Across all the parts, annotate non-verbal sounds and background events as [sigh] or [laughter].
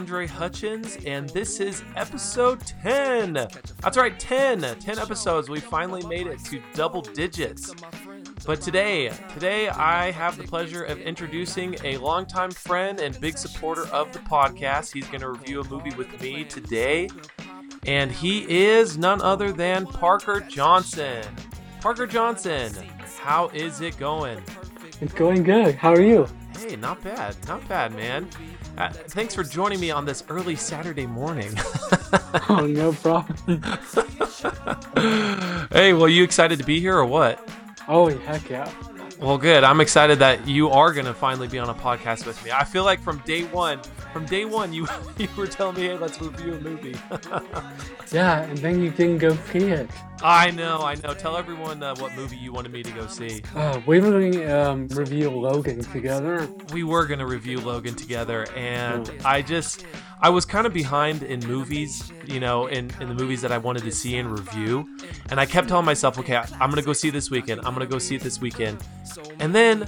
Andre Hutchins, and this is episode 10. That's right, 10. 10 episodes. We finally made it to double digits. But today, today I have the pleasure of introducing a longtime friend and big supporter of the podcast. He's going to review a movie with me today, and he is none other than Parker Johnson. Parker Johnson, how is it going? It's going good. How are you? Hey, not bad, not bad, man. Uh, thanks for joining me on this early Saturday morning. [laughs] oh, no problem. [laughs] hey, well, you excited to be here or what? Oh, heck yeah. Well, good. I'm excited that you are going to finally be on a podcast with me. I feel like from day one, from day one, you [laughs] you were telling me, "Hey, let's review a movie." yeah, and then you didn't go see it. I know, I know. Tell everyone uh, what movie you wanted me to go see. Uh, we were going to um, review Logan together. We were going to review Logan together, and I just, I was kind of behind in movies, you know, in, in the movies that I wanted to see and review. And I kept telling myself, okay, I'm going to go see this weekend. I'm going to go see it this weekend. And then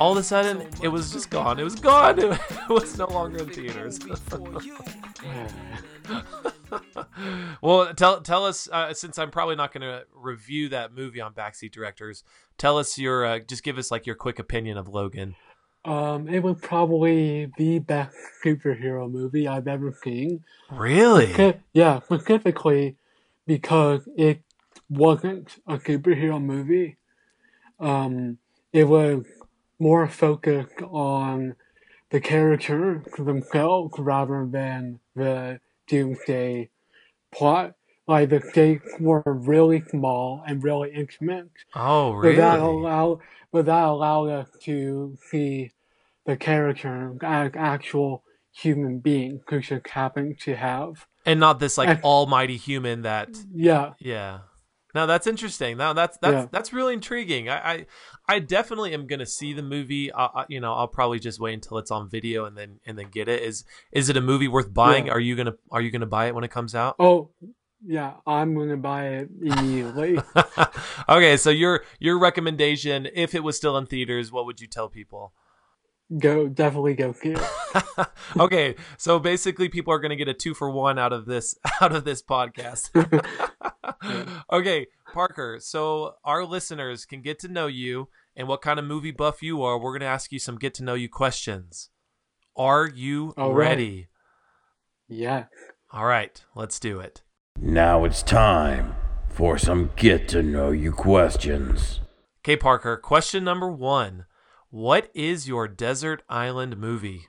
all of a sudden, it was just gone. It was gone. [laughs] It was no longer in theaters. [laughs] [laughs] [laughs] well, tell tell us uh, since I'm probably not going to review that movie on Backseat Directors. Tell us your uh, just give us like your quick opinion of Logan. Um, it was probably the best superhero movie I've ever seen. Really? yeah, specifically because it wasn't a superhero movie. Um, it was more focused on the characters themselves rather than the Doomsday plot. Like the stakes were really small and really intimate. Oh, really? But that allowed, but that allowed us to see the character as actual human being who just happen to have. And not this like and, almighty human that. Yeah. Yeah. Now that's interesting. Now that's that's yeah. that's really intriguing. I, I, I definitely am gonna see the movie. I, you know, I'll probably just wait until it's on video and then and then get it. Is is it a movie worth buying? Yeah. Are you gonna Are you gonna buy it when it comes out? Oh, yeah, I'm gonna buy it immediately. [laughs] okay, so your your recommendation, if it was still in theaters, what would you tell people? Go definitely go see it. [laughs] okay, so basically, people are gonna get a two for one out of this [laughs] out of this podcast. okay, Parker. So our listeners can get to know you and what kind of movie buff you are. We're going to ask you some get to know you questions. Are you All ready? Right. Yeah. All right, let's do it. Now it's time for some get to know you questions. Okay, Parker. Question number one What is your desert island movie?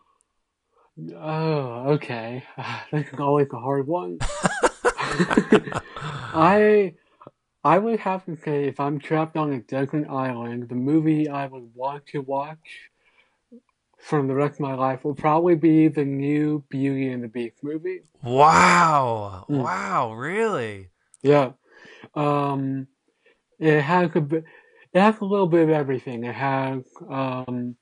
Oh, okay. [laughs] That's always a hard one. [laughs] [laughs] I I would have to say if I'm trapped on a desert island, the movie I would want to watch from the rest of my life will probably be the new Beauty and the Beast movie. Wow. Mm. Wow, really? Yeah. Um it has a bit it has a little bit of everything. It has um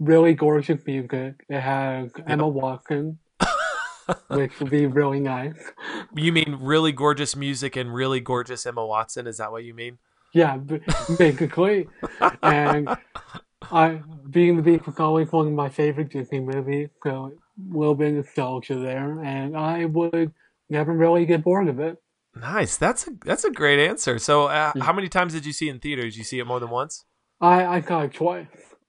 really gorgeous music. It has Emma Watson [laughs] which would be really nice. You mean really gorgeous music and really gorgeous Emma Watson? Is that what you mean? Yeah, basically. [laughs] and I, Being the Beast was always one of my favorite Disney movies, so a little bit of nostalgia there, and I would never really get bored of it. Nice. That's a that's a great answer. So, uh, how many times did you see it in theaters? Did you see it more than once? I I saw it twice.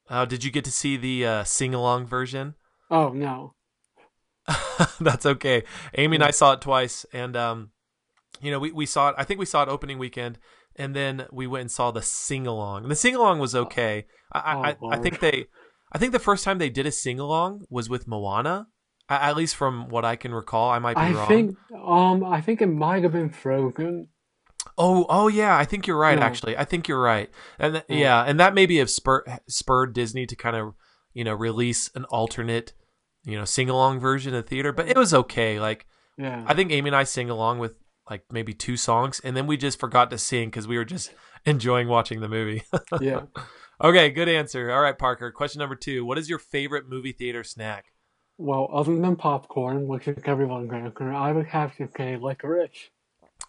Oh, did you get to see the uh, sing along version? Oh no. [laughs] That's okay. Amy and I saw it twice, and um, you know, we, we saw it. I think we saw it opening weekend, and then we went and saw the sing along. And the sing along was okay. I, oh, I, I think they, I think the first time they did a sing along was with Moana. At least from what I can recall, I might be I wrong. think, um, I think it might have been Frozen. Oh, oh yeah, I think you're right. Yeah. Actually, I think you're right, and th- yeah. yeah, and that maybe have spurred spurred Disney to kind of, you know, release an alternate you know sing along version of theater, but it was okay. Like yeah. I think Amy and I sing along with like maybe two songs, and then we just forgot to sing because we were just [laughs] enjoying watching the movie. [laughs] yeah. Okay, good answer. All right, Parker. Question number two: What is your favorite movie theater snack? Well, other than popcorn, which is everyone's answer, I would have to say licorice.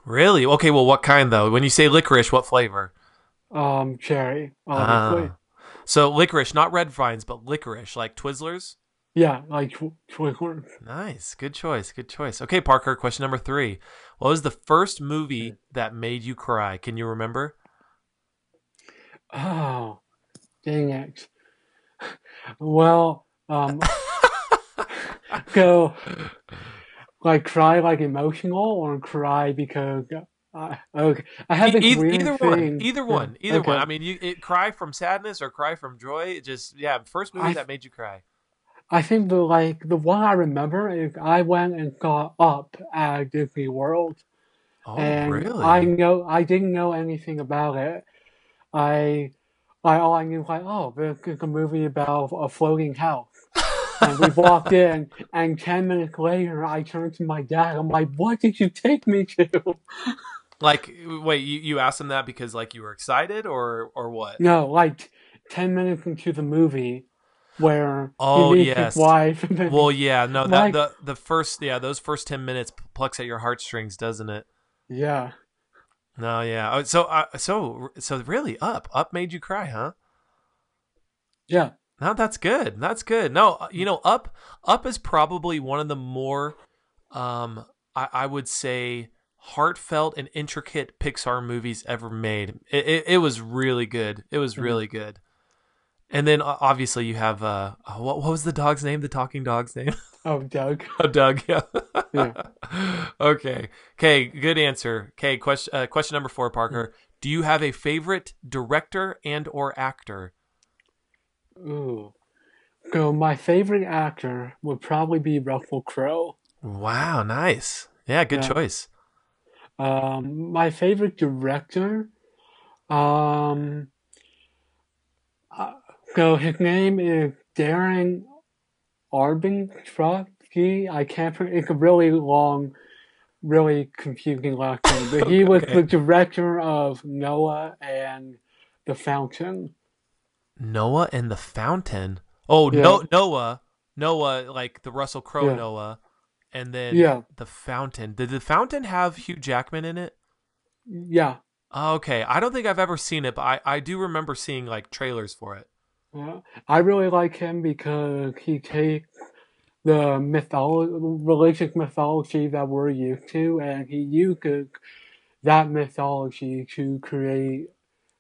Really? Okay. Well, what kind though? When you say licorice, what flavor? Um, cherry. Obviously. So licorice, not red vines, but licorice, like Twizzlers. Yeah, like tw- Twizzlers. Nice, good choice, good choice. Okay, Parker, question number three. What was the first movie hmm. that made you cry? Can you remember? Oh, dang it. Well, um, [laughs] go like cry like emotional or cry because I okay. I have this either, weird either one, either one, either one. I mean, you it, cry from sadness or cry from joy. It just yeah, first movie I- that made you cry. I think the like the one I remember is I went and got up at Disney World. Oh, and really? I know I didn't know anything about it. I, I all I knew was like, oh, there's a movie about a floating house. and we walked [laughs] in, and ten minutes later, I turned to my dad. I'm like, "What did you take me to?" Like, wait, you, you asked him that because like you were excited or or what? No, like ten minutes into the movie, where Oh, yes. wife. Well, yeah, no, that Like- the the first yeah those first ten minutes plucks at your heartstrings, doesn't it? yeah, No, yeah. Oh, So uh, so so really, up up made you cry, huh? yeah, No, that's good. That's good. No, uh, you know, Up Up is probably one of the more um I, I would say heartfelt and intricate Pixar movies ever made. It, it, it was really good. It was really good. And then uh, obviously you have uh oh, what, what was the dog's name? The talking dog's name? [laughs] oh, Doug. oh, Doug. Yeah. Yeah. [laughs] okay. Okay. Good answer. Okay. Question. Uh, question number four, Parker. Do you have a favorite director and or actor? Ooh. So my favorite actor would probably be Russell Crowe. Wow. Nice. Yeah. Good Yeah. choice. Um, my favorite director, um, uh, so his name is Darren Arbintrotsky. I can't. It's a really long, really confusing last name, but he [laughs] was the director of Noah and The Fountain. Noah and the Fountain. Oh, Yeah. no, Noah, Noah, like the Russell Crowe Yeah. Noah, and then Yeah. the Fountain. Did the Fountain have Hugh Jackman in it? Yeah. Okay, I don't think I've ever seen it, but I, I do remember seeing like trailers for it. Uh, I really like him because he takes the mythology, religious mythology that we're used to, and he uses that mythology to create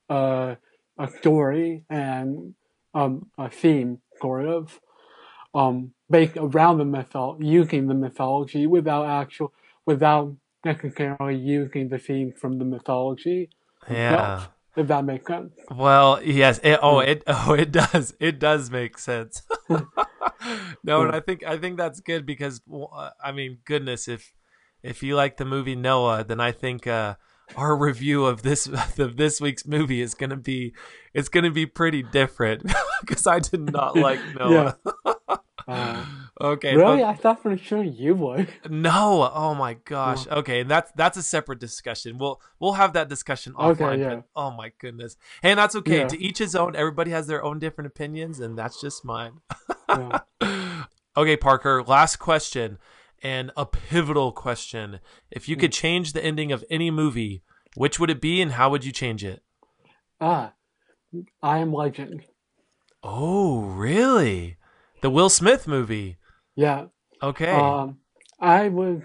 uh, a story and um, a theme, sort of, um, based around the mythology, using the mythology without actual, without necessarily using the theme from the mythology. Yeah. itself, if that makes sense. Well, yes. It, oh, it [laughs] oh it does. It does make sense. [laughs] no, and I think I think that's good because uh, I mean, goodness, if if you like the movie Noah, then I think uh, our review of this [laughs] of this week's movie is gonna be it's gonna be pretty different because I did not like Noah. Uh, okay. really, but- I thought for sure you would. [laughs] no, oh my gosh. Okay, and that's that's a separate discussion. We'll we'll have that discussion Okay, yeah. oh my goodness. And that's okay. Yeah. To each his own. Everybody has their own different opinions, and that's just mine. [laughs] Okay, Parker, last question and a pivotal question. If you could change the ending of any movie, which would it be and how would you change it? Ah, I am Legend. Oh, really? The Will Smith movie. Yeah. Okay. Um, I was,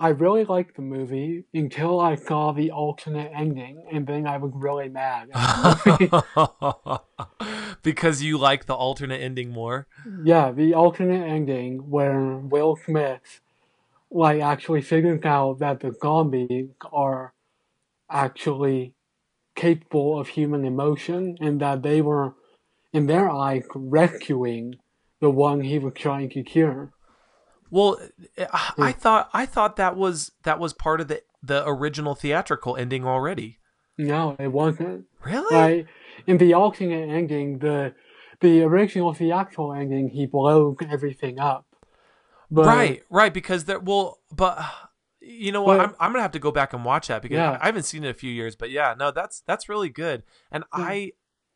I really liked the movie until I saw the alternate ending, and then I was really mad. at the movie. [laughs] because you like the alternate ending more. yeah, the alternate ending where Will Smith, like, actually figures out that the zombies are actually capable of human emotion, and that they were, in their eyes, rescuing the one he was trying to cure. Well, eh, I, I thought I thought that was that was part of the the original theatrical ending already. No, it wasn't. Really? Like in the alternate ending, the the original theatrical ending, he blows everything up. But, right, right. Because there, well, but you know what? But- I'm I'm gonna have to go back and watch that because Yeah. I haven't seen it in a few years. But yeah, no, that's that's really good. And Yeah. I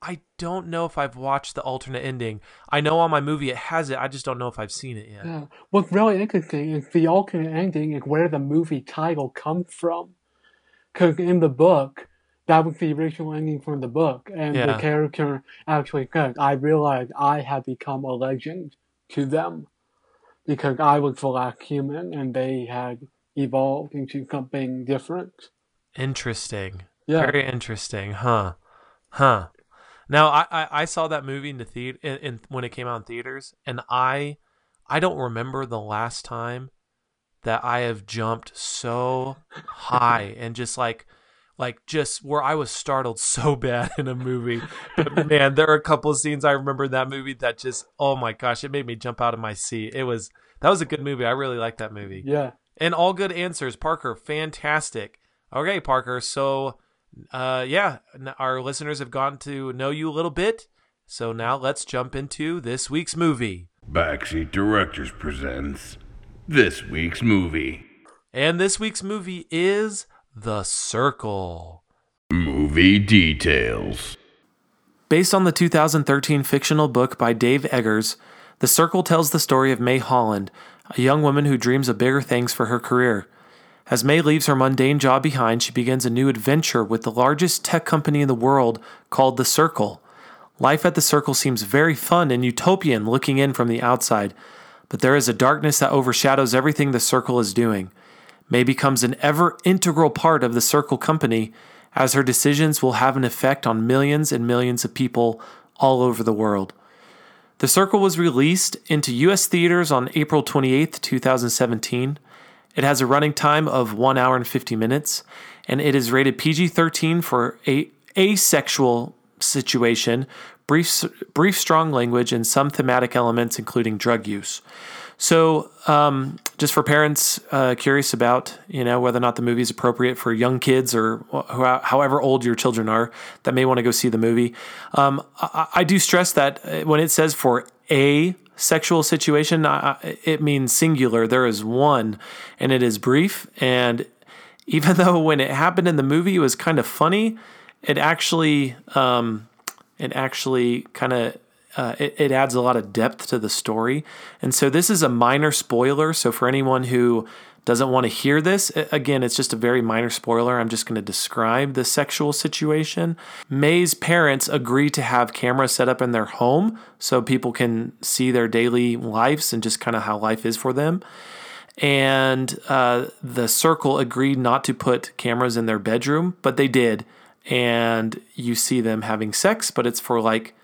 I don't know if I've watched the alternate ending. I know on my movie it has it. I just don't know if I've seen it yet. Yeah. What's really interesting is the alternate ending is where the movie title comes from. Because in the book, that was the original ending from the book, and Yeah. the character actually said, "I realized I had become a legend to them because I was the last human, and they had evolved into something different." Interesting. Yeah. Very interesting, huh? Huh. Now I, I, I saw that movie in the theater in, in when it came out in theaters, and I I don't remember the last time that I have jumped so high and just like like just where I was startled [laughs] so bad in a movie. But [laughs] man, there are a couple of scenes I remember in that movie that just oh my gosh, it made me jump out of my seat. It was that was a good movie. I really liked that movie. Yeah. And all good answers, Parker. Fantastic. Okay, Parker. So, uh, yeah, our listeners have gotten to know you a little bit. So now let's jump into this week's movie. Backseat Directors presents this week's movie. And this week's movie is The Circle. Movie details. Based on the 2013 fictional book by Dave Eggers, The Circle tells the story of Mae Holland, a young woman who dreams of bigger things for her career. As Mae leaves her mundane job behind, she begins a new adventure with the largest tech company in the world called The Circle. Life at The Circle seems very fun and utopian looking in from the outside, but there is a darkness that overshadows everything The Circle is doing. Mae becomes an ever integral part of the Circle Company, as her decisions will have an effect on millions and millions of people all over the world. The Circle was released into US theaters on April 28th, 2017. It has a running time of 1 hour and 50 minutes, and it is rated PG 13 for a asexual situation, brief, brief strong language, and some thematic elements, including drug use. So, um, just for parents uh, curious about, you know, whether or not the movie is appropriate for young kids or wh- however old your children are that may want to go see the movie, um, I, I do stress that uh, when it says for a sexual situation, I, it means singular. There is one, and it is brief. And even [laughs] though when it happened in the movie, it was kind of funny, it actually, um, it actually kind of uh, it, it adds a lot of depth to the story. And so this is a minor spoiler. So for anyone who doesn't want to hear this, again, it's just a very minor spoiler. I'm just going to describe the sexual situation. Mae's parents agree to have cameras set up in their home so people can see their daily lives and just kind of how life is for them. And uh, the circle agreed not to put cameras in their bedroom, but they did. And you see them having sex, but it's for like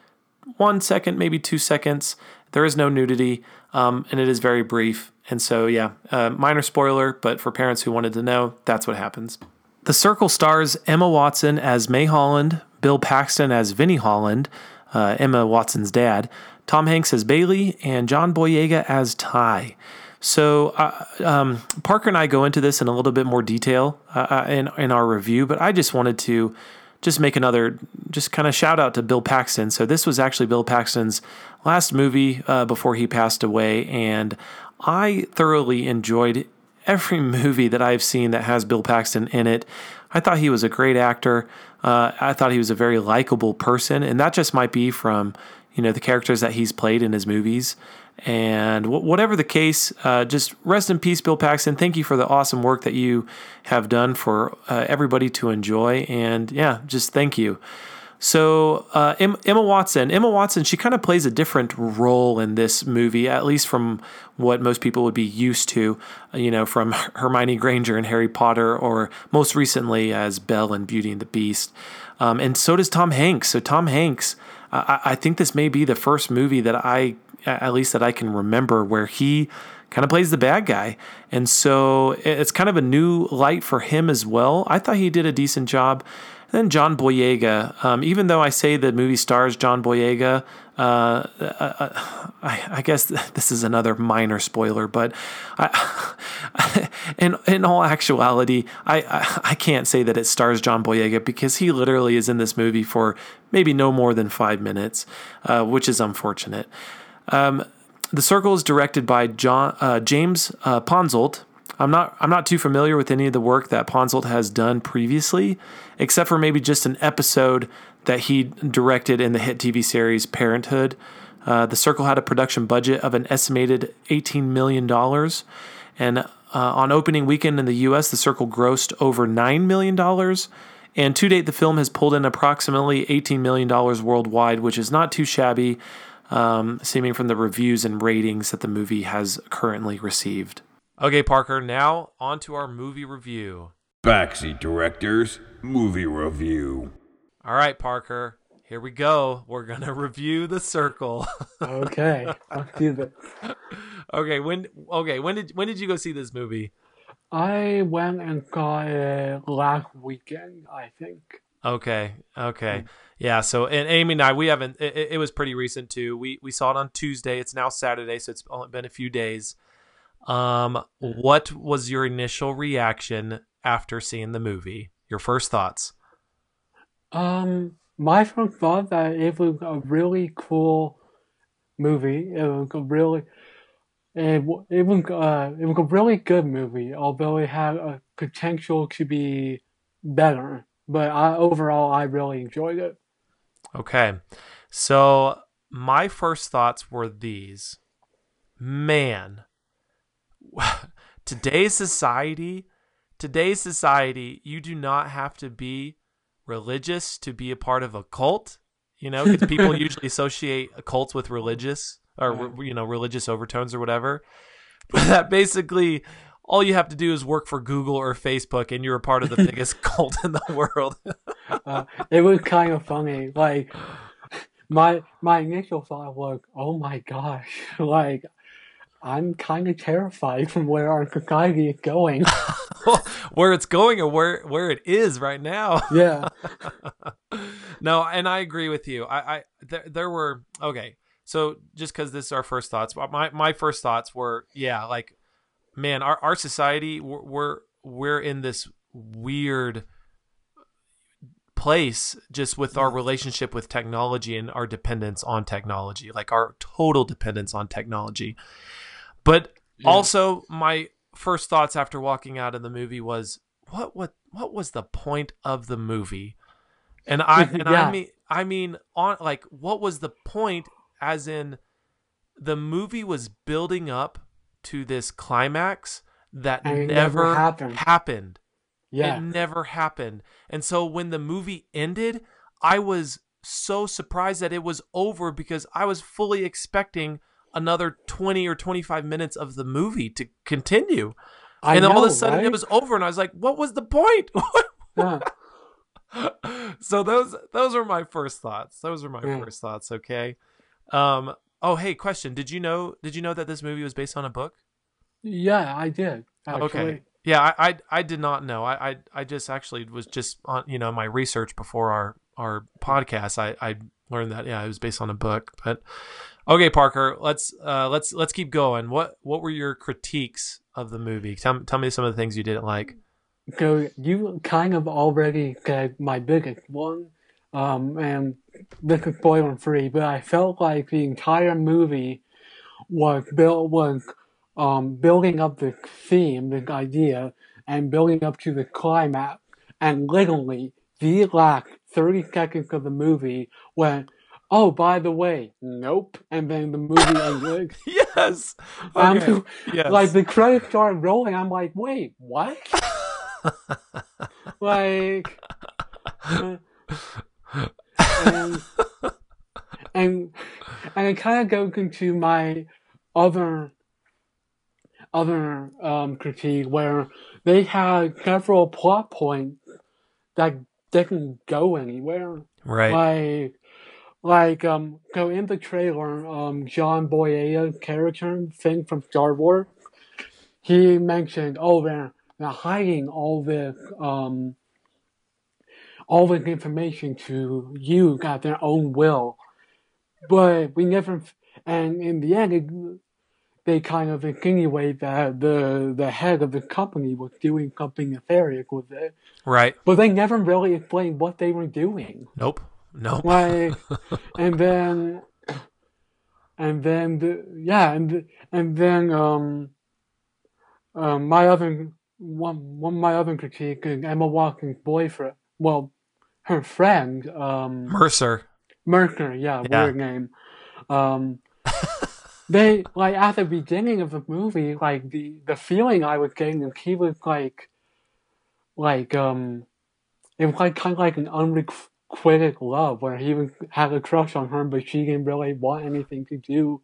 one second, maybe two seconds. There is no nudity, um, and it is very brief. And so, yeah, uh, minor spoiler, but for parents who wanted to know, that's what happens. The Circle stars Emma Watson as Mae Holland, Bill Paxton as Vinnie Holland, uh, Emma Watson's dad, Tom Hanks as Bailey, and John Boyega as Ty. So uh, um, Parker and I go into this in a little bit more detail uh, uh, in in our review, but I just wanted to just make another just kind of shout out to Bill Paxton. So this was actually Bill Paxton's last movie uh, before he passed away, and I thoroughly enjoyed every [laughs] movie that I've seen that has Bill Paxton in it. I thought he was a great actor. Uh, I thought he was a very likable person, and that just might be from you know the characters that he's played in his movies. And wh- whatever the case, uh, just rest in peace, Bill Paxton. Thank you for the awesome work that you have done for uh, everybody to enjoy. And yeah, just thank you. So uh, Emma Watson, Emma Watson, she kind of plays a different role in this movie, at least from what most people would be used to, you know, from [laughs] Hermione Granger in Harry Potter, or most recently as Belle in Beauty and the Beast. Um, and so does Tom Hanks. So Tom Hanks, I, I think this may be the first movie that I, at least that I can remember, where he kind of plays the bad guy. And so it's kind of a new light for him as well. I thought he did a decent job. And then John Boyega, um, even though I say the movie stars John Boyega, uh, uh, I, I, guess [laughs] this is another minor spoiler, but I, [laughs] in in all actuality, I, I, I can't say that it stars John Boyega because he literally is in this movie for maybe no more than five minutes, uh, which is unfortunate. Um, the Circle is directed by John uh, James uh, Ponsoldt. I'm not I'm not too familiar with any of the work that Ponsoldt has done previously, except for maybe just an episode that he directed in the hit TV series Parenthood. Uh, the Circle had a production budget of an estimated $18 million, and uh, on opening weekend in the U.S., The Circle grossed over $9 million And to date, the film has pulled in approximately $18 million worldwide, which is not too shabby, um, seeming from the reviews and ratings that the movie has currently received. Okay, Parker, now on to our movie review. Backseat Directors Movie Review. All right, Parker, here we go. We're going [laughs] to review The Circle. [laughs] Okay, let's do this. okay, when okay, when did when did you go see this movie? I went and got it last weekend, I think. Okay. Okay. Yeah. So, and Amy and I, we haven't. It, it was pretty recent too. We we saw it on Tuesday. It's now Saturday, so it's only been a few days. Um, what was your initial reaction after seeing the movie? Your first thoughts? Um, my first thought that it was a really cool movie. It was a really, it, it was uh, it was a really good movie. Although it had a potential to be better, but I overall I really enjoyed it. Okay. So my first thoughts were these. Man, [laughs] today's society, today's society, you do not have to be religious to be a part of a cult. You know, 'cause people [laughs] usually associate cults with religious or you know religious overtones or whatever. [laughs] But that basically all you have to do is work for Google or Facebook, and you're a part of the [laughs] biggest cult in the world. [laughs] Uh, it was kind of funny. Like my my initial thought was, "Oh my gosh!" [laughs] Like I'm kind of terrified from where our society is going. where it's going or where where it is right now. yeah. no, and I agree with you. I, I there, there were okay. So just because this is our first thoughts, my my first thoughts were yeah, like man, our our society we're we're, we're in this weird place just with our relationship with technology and our dependence on technology, like our total dependence on technology. But Yeah. also my first thoughts after walking out of the movie was what what what was the point of the movie? And I [laughs] and I mean I mean on like what was the point as in the movie was building up to this climax that never, never happened. happened. Yeah. It never happened. And so when the movie ended, I was so surprised that it was over because I was fully expecting another 20 or 25 minutes of the movie to continue. I and then all of a sudden it was over and I was like, what was the point? [laughs] Yeah. [laughs] so those those are my first thoughts. Those are my Yeah. first thoughts, okay? Um oh hey, question. Did you know did you know that this movie was based on a book? Yeah, I did. Actually. Okay. Yeah, I, I I did not know. I, I I just actually was just on you know my research before our our podcast. I I learned that yeah it was based on a book. But okay, Parker, let's uh let's let's keep going. What what were your critiques of the movie? Tell tell me some of the things you didn't like. So you kind of already said my biggest one, um, and this is spoiler free, but I felt like the entire movie was built was um, building up the theme, the idea, and building up to the climax, and literally the last thirty seconds of the movie went. Oh, by the way, nope. And then the movie [laughs] ended. Yes. Okay. too- [laughs] yes. Like the credits started rolling. I'm like, wait, what? [laughs] like, uh, and and and it kind of goes into my other other um, critique where they had several plot points that didn't go anywhere. right. Like, like um, so in the trailer, um, John Boyega's character, Finn from Star Wars, he mentioned, oh, they're, they're hiding all this, um, all this information to you got their own will, but we never, and in the end, it, they kind of insinuate that the the head of the company was doing something nefarious with it, Right. but they never really explained what they were doing Nope. Nope. like [laughs] and then and then the, yeah and and then um um my other one one my other critique is Emma Watson's boyfriend well her friend um Mercer. Mercer yeah, Yeah. weird name um [laughs] they like at the beginning of the movie like the the feeling I was getting is he was like like um it was like kind of like an unrequited love where he had a crush on her, but she didn't really want anything to do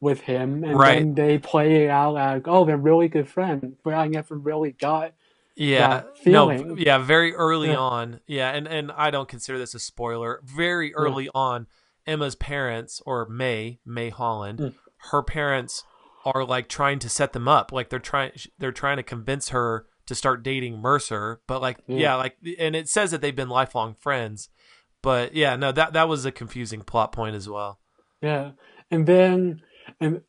with him, and Right. then they play it out like, oh, they're really good friends, but I never really got Yeah, no, yeah, very early Yeah. on. Yeah, and and I don't consider this a spoiler. Very early on, Emma's parents or Mae Mae Holland, Mm. her parents are like trying to set them up. Like they're trying they're trying to convince her to start dating Mercer, but like Yeah. yeah, like and it says that they've been lifelong friends. But yeah, no, that that was a confusing plot point as well. Yeah, and then and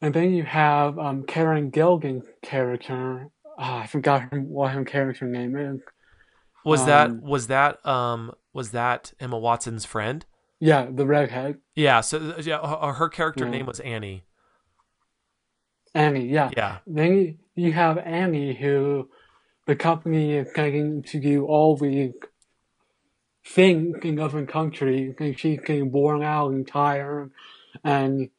and then you have um, Karen Gillan's character. Ah, I forgot her, what her character name is. Was that Um, was that um was that Emma Watson's friend? Yeah, the redhead Yeah, so yeah, her, her character Yeah. name was Annie. Annie. Yeah. Yeah. Then you, have Annie, who the company is getting to do all the things in other countries, and she's getting worn out and tired, and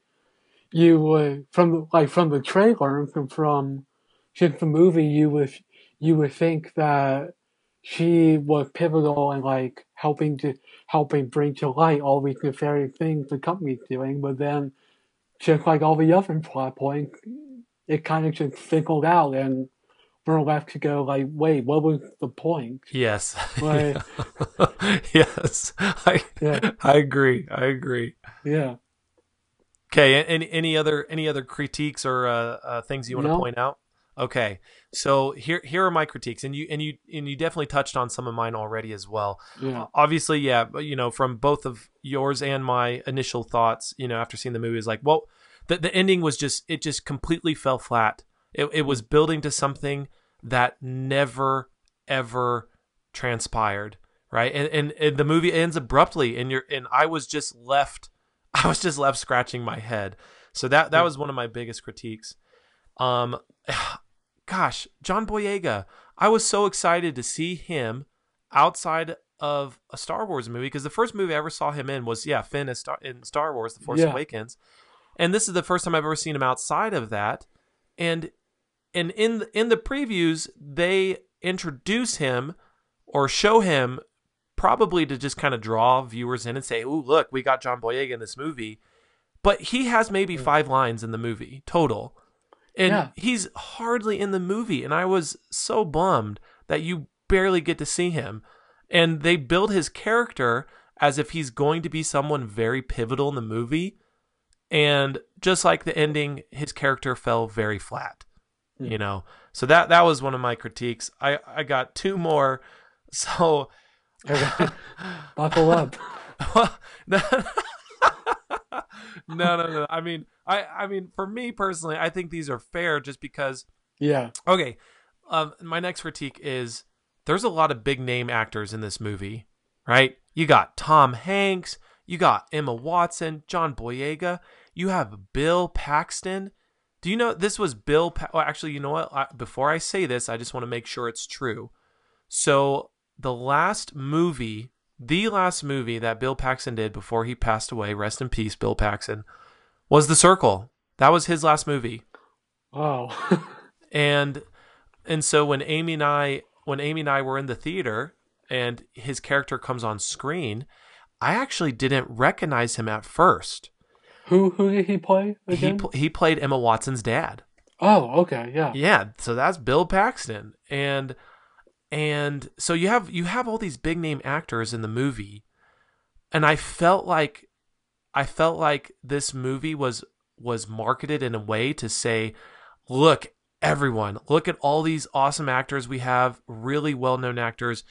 you would from like from the trailer and from just the movie, you would you would think that she was pivotal in like helping to helping bring to light all these nefarious things the company's doing, but then just like all the other plot points, it kind of just fizzled out and we're left to go like, wait, what was the point? Yes. [laughs] Right. [laughs] yes. I Yeah. I agree. I agree. Yeah. Okay. Any any other any other critiques or uh, uh, things you want to No. point out? Okay. So here here are my critiques, and you and you and you definitely touched on some of mine already as well. Yeah. Obviously, yeah. But you know, from both of yours and my initial thoughts, you know, after seeing the movie, is like, well, the the ending was just it just completely fell flat. It it was building to something that never ever transpired, right? And and, and the movie ends abruptly, and you're and I was just left, [laughs] I was just left scratching my head. So that that was one of my biggest critiques. Um, [sighs] gosh, John Boyega, I was so excited to see him outside of a Star Wars movie because the first movie I ever saw him in was yeah Finn Star, in Star Wars: The Force Yeah. Awakens, and this is the first time I've ever seen him outside of that, and and in in the previews they introduce him or show him probably to just kind of draw viewers in and say, "Ooh, look, we got John Boyega in this movie," but he has maybe mm. five lines in the movie total, and Yeah. he's hardly in the movie, and I was so bummed that you barely get to see him, and they build his character as if he's going to be someone very pivotal in the movie, and just like the ending, his character fell very flat you know? So that that was one of my critiques. I i got two more [laughs] so [laughs] Buckle up. [laughs] [laughs] no, no no. I mean i i mean for me personally i think these are fair just because Yeah. okay um my next critique is there's a lot of big name actors in this movie right? You got tom hanks you got emma watson john boyega you have bill paxton. Do you know this was bill pa- well, actually you know what? I, before i say this i just want to make sure it's true. So the last movie the last movie that bill paxton did before he passed away rest in peace bill paxton was the circle that was his last movie Oh. [laughs] and and so when Amy and I when Amy and I were in the theater and his character comes on screen, I actually didn't recognize him at first. who who did he play He again? pl- he played Emma Watson's dad. oh, okay. Yeah. Yeah, so that's Bill Paxton. And and so you have you have all these big name actors in the movie. And I felt like I felt like this movie was was marketed in a way to say, look, everyone, look at all these awesome actors we have, really well-known actors.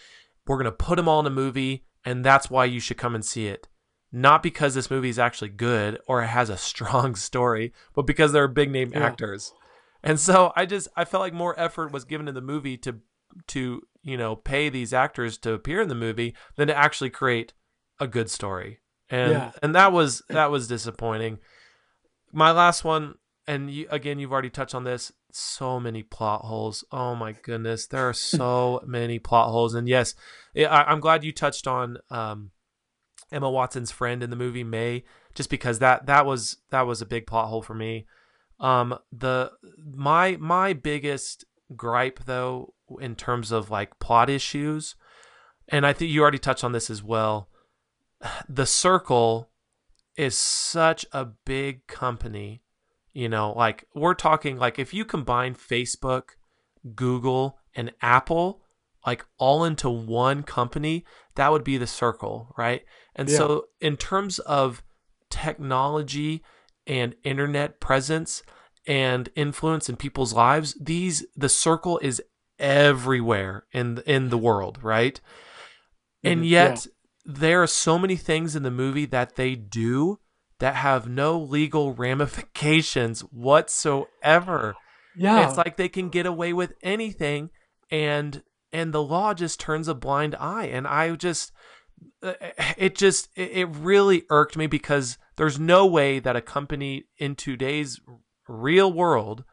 We're going to put them all in a movie and that's why you should come and see it. Not because this movie is actually good or it has a [laughs] strong story, but because they're big name Yeah. actors. And so I just I felt like more effort was given to the movie to to you know pay these actors to appear in the movie than to actually create a good story. And Yeah. and that was that was disappointing. My last one and you, again you've already touched on this so many plot holes. Oh my goodness, there are [laughs] so many plot holes and yes, I, I'm glad you touched on um Emma Watson's friend in the movie Mae just because that that was that was a big plot hole for me. Um the my my biggest gripe though in terms of like plot issues and I think you already touched on this as well. [sighs] The Circle is such a big company. You know, like we're talking like if you combine Facebook, Google, and Apple like all into one company, that would be the Circle, right? And Yeah. so in terms of technology and internet presence and influence in people's lives, these the Circle is everywhere in in the world, right? And Mhm, yet there are so many things in the movie that they do that have no legal ramifications whatsoever. Yeah. It's like they can get away with anything and and the law just turns a blind eye and I just uh, it just it really irked me because there's no way that a company in today's real world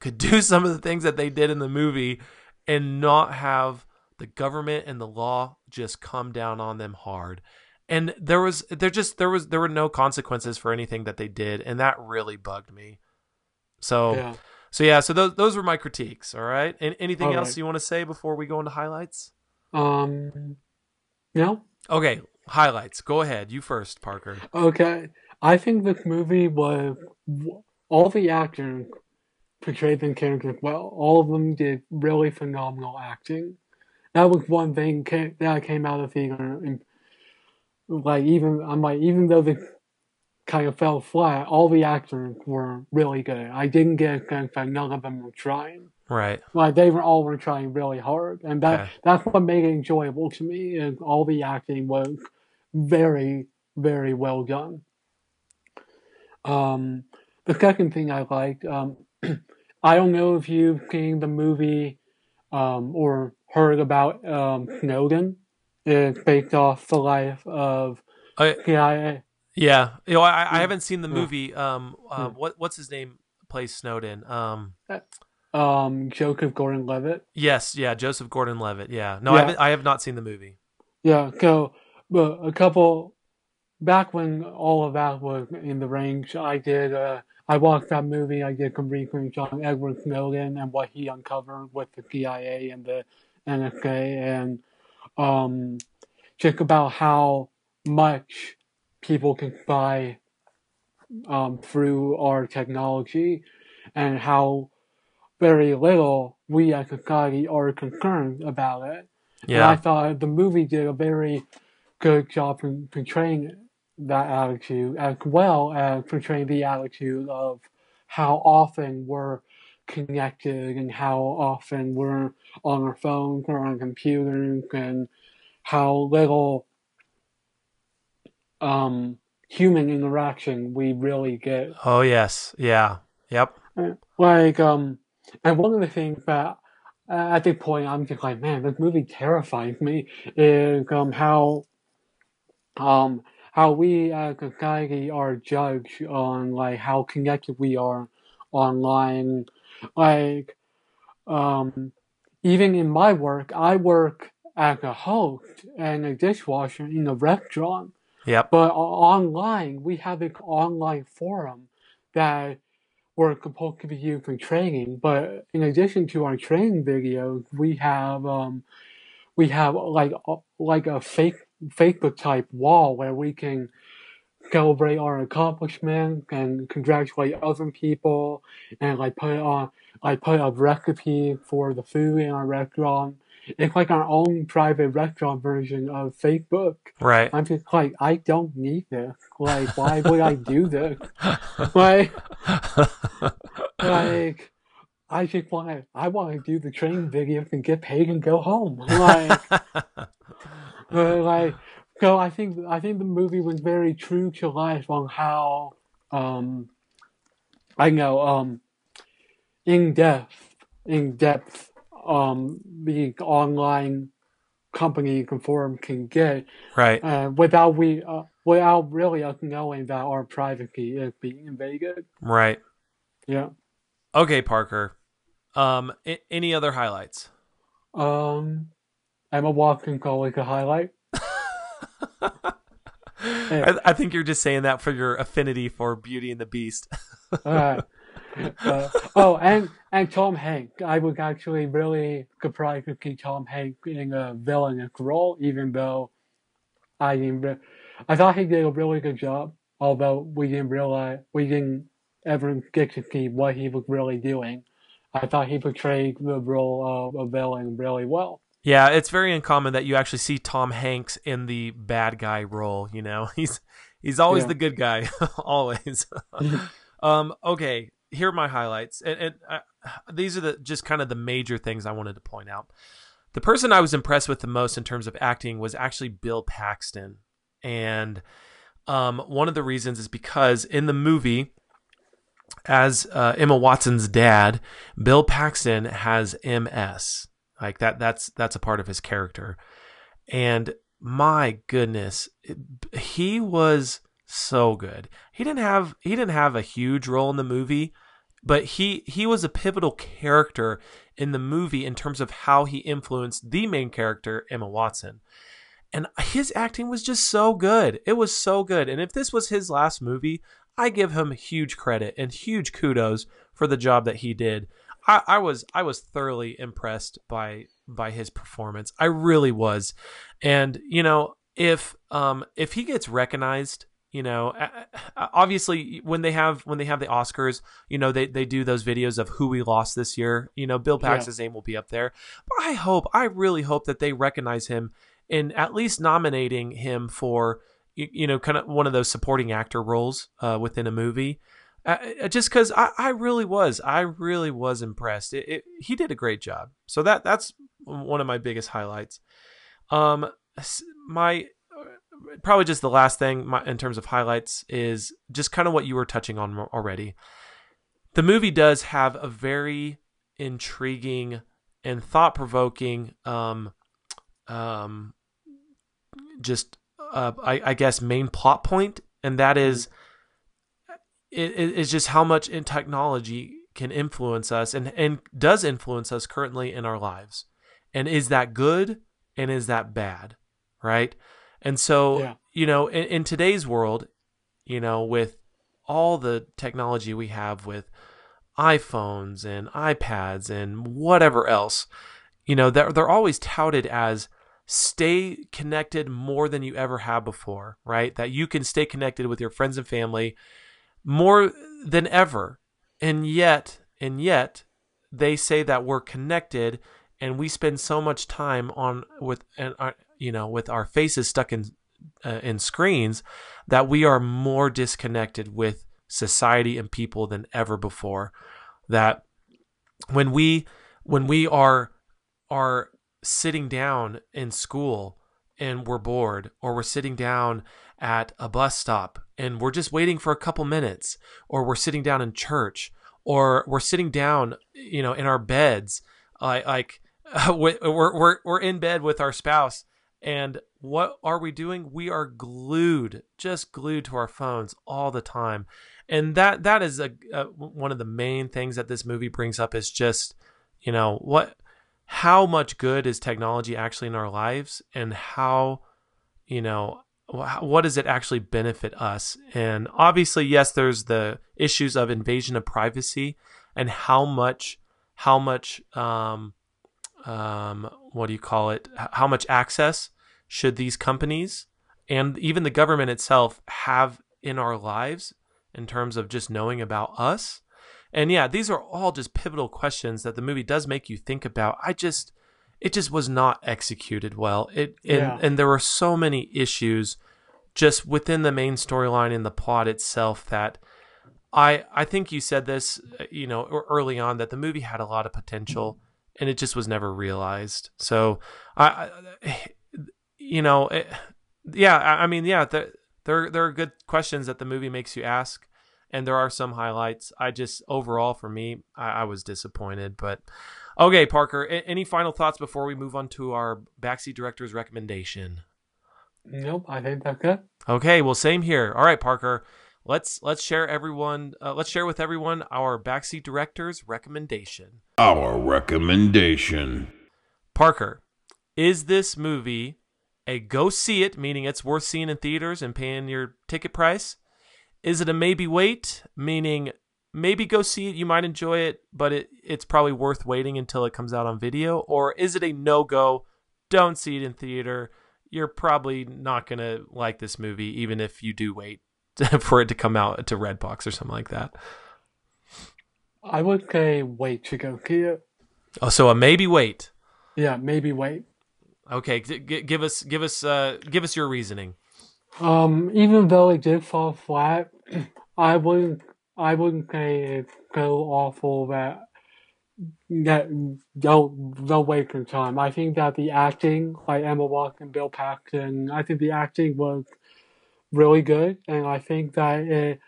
could [laughs] do some of the things that they did in the movie and not have the government and the law just come down on them hard. And there was there just there was there were no consequences for anything that they did and that really bugged me. So yeah. so yeah, so those those were my critiques, all right? And anything All else right. you want to say before we go into highlights? Um. No. Okay, highlights. Go ahead. You first, Parker. Okay. I think this movie was all the actors portrayed the characters well. All of them did really phenomenal acting. That was one thing ca- that came out of the theater. And, like even I'm like even though they kind of fell flat, all the actors were really good. I didn't get a sense that none of them were trying. Right. Like they were all were trying really hard, and that Okay. that's what made it enjoyable to me. And all the acting was very, very well done. Um, the second thing I liked, um, [clears throat] I don't know if you've seen the movie um, or heard about um, Snowden. It's based off the life of I, CIA. yeah. You know, I, I haven't seen the movie. Um, uh, what what's his name plays Snowden? Um, Um, Joseph Gordon-Levitt. yes, yeah, Joseph Gordon-Levitt. Yeah. No, I Yeah. haven't, I have not seen the movie. Yeah, so but a couple back when all of that was in the range, I did uh I watched that movie, I did some research on Edward Snowden and what he uncovered with the CIA and the NSA and um just about how much people can spy um through our technology and how very little we as society are concerned about it. And I thought the movie did a very good job in portraying that attitude as well as portraying the attitude of how often we're connected and how often we're on our phones or on computers and how little um, human interaction we really get Oh yes. Yeah. Yep. like um and one of the things that uh, at this point I'm just like man this movie terrifies me is um how um how we as a society are judged on like how connected we are online like um even in my work I work as a host and a dishwasher in a restaurant Yep. but online, we have an online forum that we're supposed to be used for training. But in addition to our training videos, we have um, we have like like a fake Facebook type wall where we can celebrate our accomplishments and congratulate other people and like put on like put a recipe for the food in our restaurant. It's like our own private restaurant version of Facebook. Right. I'm just like, I don't need this. Like, why would I do this? Like, like, I just want to, I want to do the training videos and get paid and go home. Like, [laughs] [laughs] like, so I think, I think the movie was very true to life on how, um, I know, um, in depth, in depth, um, the online company conform can get right. uh, without we uh, without really knowing that our privacy is being invaded. Right. Yeah. Okay, Parker. Um, a- any other highlights? Um, Emma Watson call it a highlight. [laughs] I, I think you're just saying that for your affinity for Beauty and the Beast. [laughs] Uh, Uh, oh, and and Tom Hanks. I was actually really surprised to see Tom Hanks in a villainous role, even though I didn't. Re- I thought he did a really good job, although we didn't realize we didn't ever get to see what he was really doing. I thought he portrayed the role of a villain really well. Yeah, it's very uncommon that you actually see Tom Hanks in the bad guy role. You know, [laughs] he's he's always Yeah. the good guy, [laughs] always. [laughs] um, okay, here are my highlights, and, and uh, these are the just kind of the major things I wanted to point out. The person I was impressed with the most in terms of acting was actually Bill Paxton, and um, one of the reasons is because in the movie, as uh, Emma Watson's dad, Bill Paxton has MS. Like that that's that's a part of his character. And my goodness, it- he was so good. He didn't have he didn't have a huge role in the movie, but he he was a pivotal character in the movie in terms of how he influenced the main character Emma Watson. And his acting was just so good. It was so good. And if this was his last movie, I give him huge credit and huge kudos for the job that he did. I, I was I was thoroughly impressed by by his performance. I really was, and you know if um if he gets recognized, you know obviously when they have when they have the Oscars, you know they they do those videos of who we lost this year. You know Bill Yeah. Paxton's name will be up there, but I hope I really hope that they recognize him in at least nominating him for you, you know kind of one of those supporting actor roles uh, within a movie uh, uh, just because I, I really was i really was impressed. It, it, he did a great job. So that that's one of my biggest highlights. Um my uh, probably just the last thing my, in terms of highlights is just kind of what you were touching on already. The movie does have a very intriguing and thought-provoking um um just uh, I, I guess main plot point and that is it, it- it's just how much in technology can influence us and, and does influence us currently in our lives. And is that good and is that bad right? And so Yeah. you know in, in today's world you know with all the technology we have with iPhones and iPads and whatever else you know they're, they're always touted as stay connected more than you ever have before right? That you can stay connected with your friends and family more than ever. And yet and yet they say that we're connected and we spend so much time on with and our, you know with our faces stuck in uh, in screens that we are more disconnected with society and people than ever before. That when we when we are are sitting down in school and we're bored or we're sitting down at a bus stop and we're just waiting for a couple minutes or we're sitting down in church or we're sitting down you know in our beds like [laughs] like we're, we're we're in bed with our spouse and what are we doing? We are glued just glued to our phones all the time. And that that is a, a one of the main things that this movie brings up is just you know what how much good is technology actually in our lives? And how you know what does it actually benefit us? And obviously yes there's the issues of invasion of privacy and how much how much um um what do you call it? How much access should these companies and even the government itself have in our lives in terms of just knowing about us? And yeah, these are all just pivotal questions that the movie does make you think about. I just it just was not executed well. It and, Yeah. and there were so many issues just within the main storyline and the plot itself that I I think you said this, uh, you know, early on that the movie had a lot of potential and it just was never realized. So I, I you know, it, yeah, I I mean, yeah, there there there are good questions that the movie makes you ask and there are some highlights. I just overall for me, I, I was disappointed. But okay, Parker, a- any final thoughts before we move on to our backseat director's recommendation? Nope, I think that's good. Okay, well, same here. All right, Parker, let's let's share everyone. Uh, let's share with everyone our backseat director's recommendation. Our recommendation. Parker, is this movie a go see it, meaning it's worth seeing in theaters and paying your ticket price? Is it a maybe wait, meaning maybe go see it. You might enjoy it, but it, it's probably worth waiting until it comes out on video? Or is it a no go? Don't see it in theater. You're probably not going to like this movie, even if you do wait [laughs] for it to come out to Redbox or something like that. I would say wait to go see it. Oh, so a maybe wait. Yeah, maybe wait. Okay, g- g- give us give us uh, give us your reasoning. Um, even though it did fall flat, [clears throat] I wouldn't I wouldn't say it's so awful that that don't don't waste your time. I think that the acting, by Emma Watson, and Bill Paxton, I think the acting was really good, and I think that it,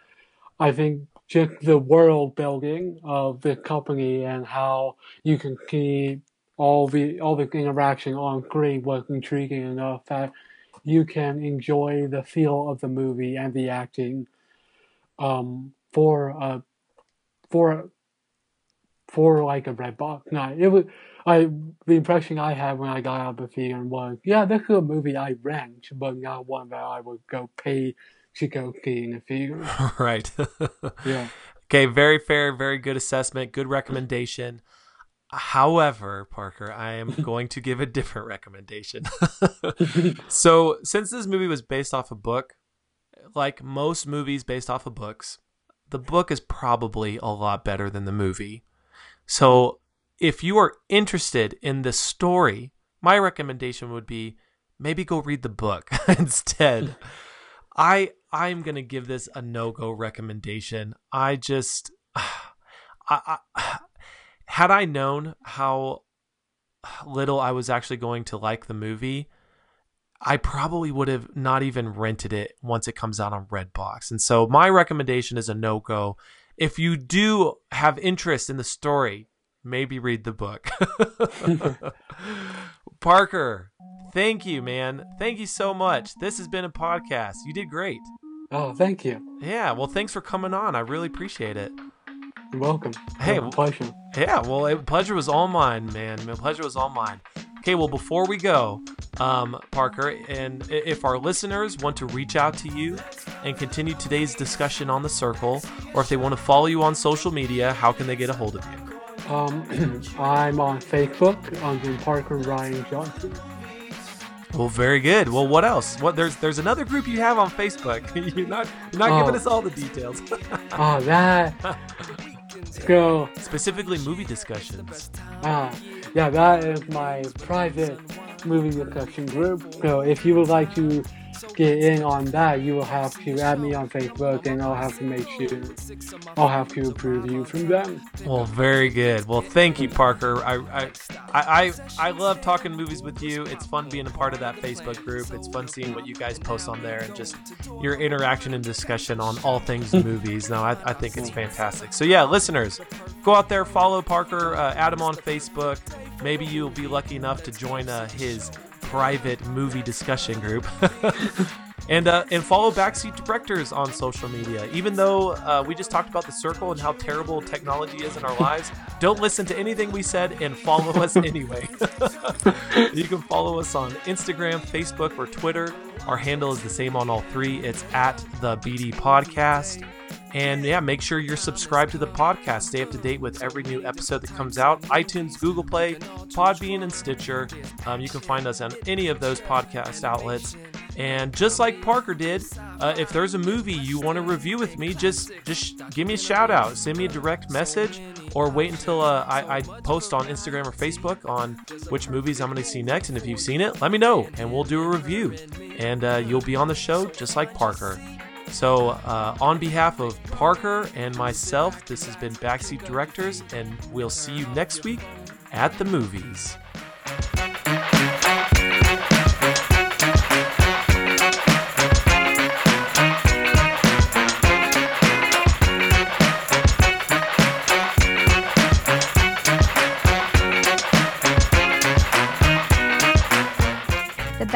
I think just the world building of the company and how you can see all the all the interaction on screen was intriguing enough that you can enjoy the feel of the movie and the acting um, for uh, for for like a red box No, It was I the impression I had when I got out of the theater was yeah, this is a movie I rent, but not one that I would go pay to go see in the theater. [laughs] right. [laughs] yeah. Okay, very fair, very good assessment, good recommendation. However, Parker, I am [laughs] going to give a different recommendation. so, since this movie was based off a book, like most movies based off of books, the book is probably a lot better than the movie. So, if you are interested in the story, my recommendation would be maybe go read the book [laughs] instead. [laughs] I I'm gonna give this a no go recommendation. I just [sighs] I, I [sighs] had I known how little I was actually going to like the movie, I probably would have not even rented it once it comes out on Redbox. And so my recommendation is a no go. If you do have interest in the story, maybe read the book. [laughs] [laughs] Parker, thank you, man. Thank you so much. This has been a podcast. You did great. Oh, thank you. Yeah, well, thanks for coming on. I really appreciate it. You're welcome. Hey, pleasure. Yeah, well, it, pleasure was all mine, man. My pleasure was all mine. Okay, well, before we go, um, Parker, and if our listeners want to reach out to you and continue today's discussion on the circle, or if they want to follow you on social media, how can they get a hold of you? Um, [clears throat] I'm on Facebook under Parker Ryan Johnson. Well, very good. Well, what else? What there's there's another group you have on Facebook. [laughs] you're not you're not Oh. giving us all the details. Oh, [laughs] that. Go. Specifically, movie discussions. Ah, yeah, that is my private movie discussion group. So if you would like to get in on that, you will have to add me on Facebook, and I'll have to make sure I'll have to approve you from them. Well, very good. Well, thank you, Parker. I, I, I, I, I love talking movies with you. It's fun being a part of that Facebook group. It's fun seeing what you guys post on there and just your interaction and discussion on all things [laughs] movies. No, I, I think it's fantastic. So yeah, listeners, go out there, follow Parker, uh, add him on Facebook. Maybe you'll be lucky enough to join uh, his private movie discussion group. [laughs] And, uh, and follow Backseat Directors on social media. Even though uh, we just talked about the circle and how terrible technology is in our lives, [laughs] don't listen to anything we said and follow us [laughs] anyway. you can follow us on Instagram, Facebook, or Twitter. Our handle is the same on all three. It's at the BD Podcast. And yeah, make sure you're subscribed to the podcast. Stay up to date with every new episode that comes out. iTunes, Google Play, Podbean, and Stitcher. Um, you can find us on any of those podcast outlets. And just like Parker did, uh, if there's a movie you want to review with me, just just give me a shout out, send me a direct message, or wait until uh, I, I post on Instagram or Facebook on which movies I'm going to see next. And if you've seen it, let me know, and we'll do a review. And uh, you'll be on the show just like Parker. So, uh, on behalf of Parker and myself, this has been Backseat Directors, and we'll see you next week at the movies.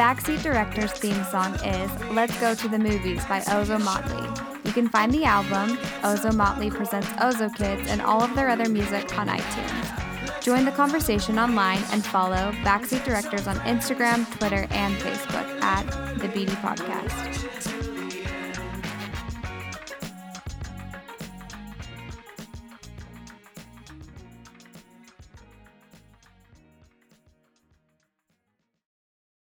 Backseat Director's theme song is Let's Go to the Movies by Ozomatli. You can find the album, Ozomatli Presents OzoKidz, and all of their other music on iTunes. Join the conversation online and follow Backseat Directors on Instagram, Twitter, and Facebook at the BD Podcast.